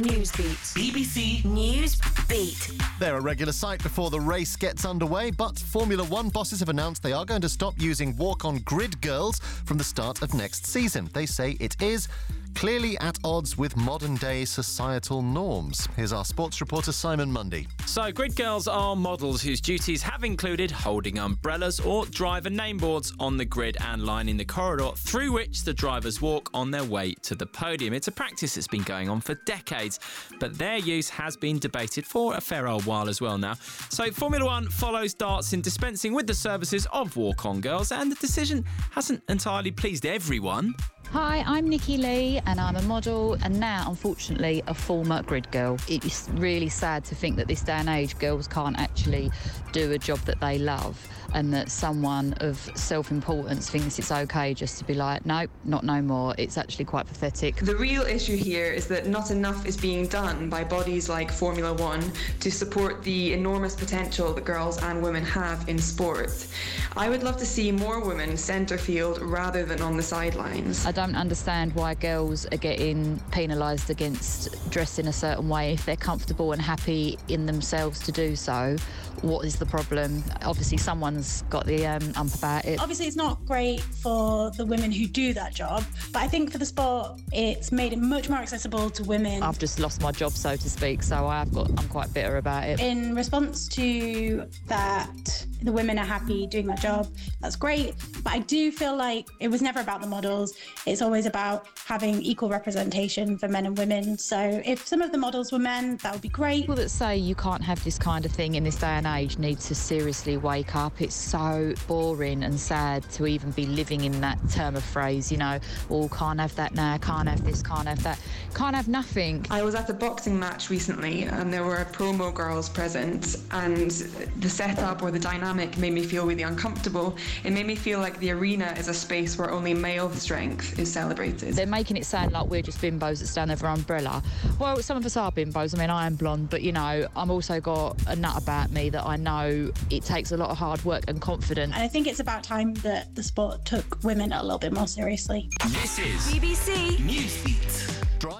Newsbeat. BBC News Beat. They're a regular sight before the race gets underway, but Formula One bosses have announced they are going to stop using walk on grid girls from the start of next season. They say it is clearly at odds with modern day societal norms. Here's our sports reporter Simon Mundy. So, grid girls are models whose duties have included holding umbrellas or driver name boards on the grid and lining the corridor through which the drivers walk on their way to the podium. It's a practice that's been going on for decades, but their use has been debated for a fair old while as well now. So, Formula One follows darts in dispensing with the services of walk on girls, and the decision hasn't entirely pleased everyone. Hi, I'm Nikki Lee and I'm a model and now, unfortunately, a former grid girl. It's really sad to think that this day and age girls can't actually do a job that they love and that someone of self importance thinks it's okay just to be like, nope, not no more. It's actually quite pathetic. The real issue here is that not enough is being done by bodies like Formula One to support the enormous potential that girls and women have in sport. I would love to see more women centre field rather than on the sidelines. I don't understand why girls are getting penalised against dressing a certain way if they're comfortable and happy in themselves to do so. What is the problem? Obviously, someone's got the um, ump about it. Obviously, it's not great for the women who do that job, but I think for the sport, it's made it much more accessible to women. I've just lost my job, so to speak, so I've got I'm quite bitter about it. In response to that, the women are happy doing that job. That's great, but I do feel like it was never about the models. It's always about having equal representation for men and women. So if some of the models were men, that would be great. People that say you can't have this kind of thing in this day and age need to seriously wake up. It's so boring and sad to even be living in that term of phrase, you know, oh, can't have that now, can't have this, can't have that, can't have nothing. I was at a boxing match recently and there were promo girls present, and the setup or the dynamic made me feel really uncomfortable. It made me feel like the arena is a space where only male strength is celebrated. They're making it sound like we're just bimbos that stand over an umbrella. Well, some of us are bimbos. I mean, I am blonde, but you know, I'm also got a nut about me that I know it takes a lot of hard work and confidence. And I think it's about time that the sport took women a little bit more seriously. This is BBC Newsbeat. Drive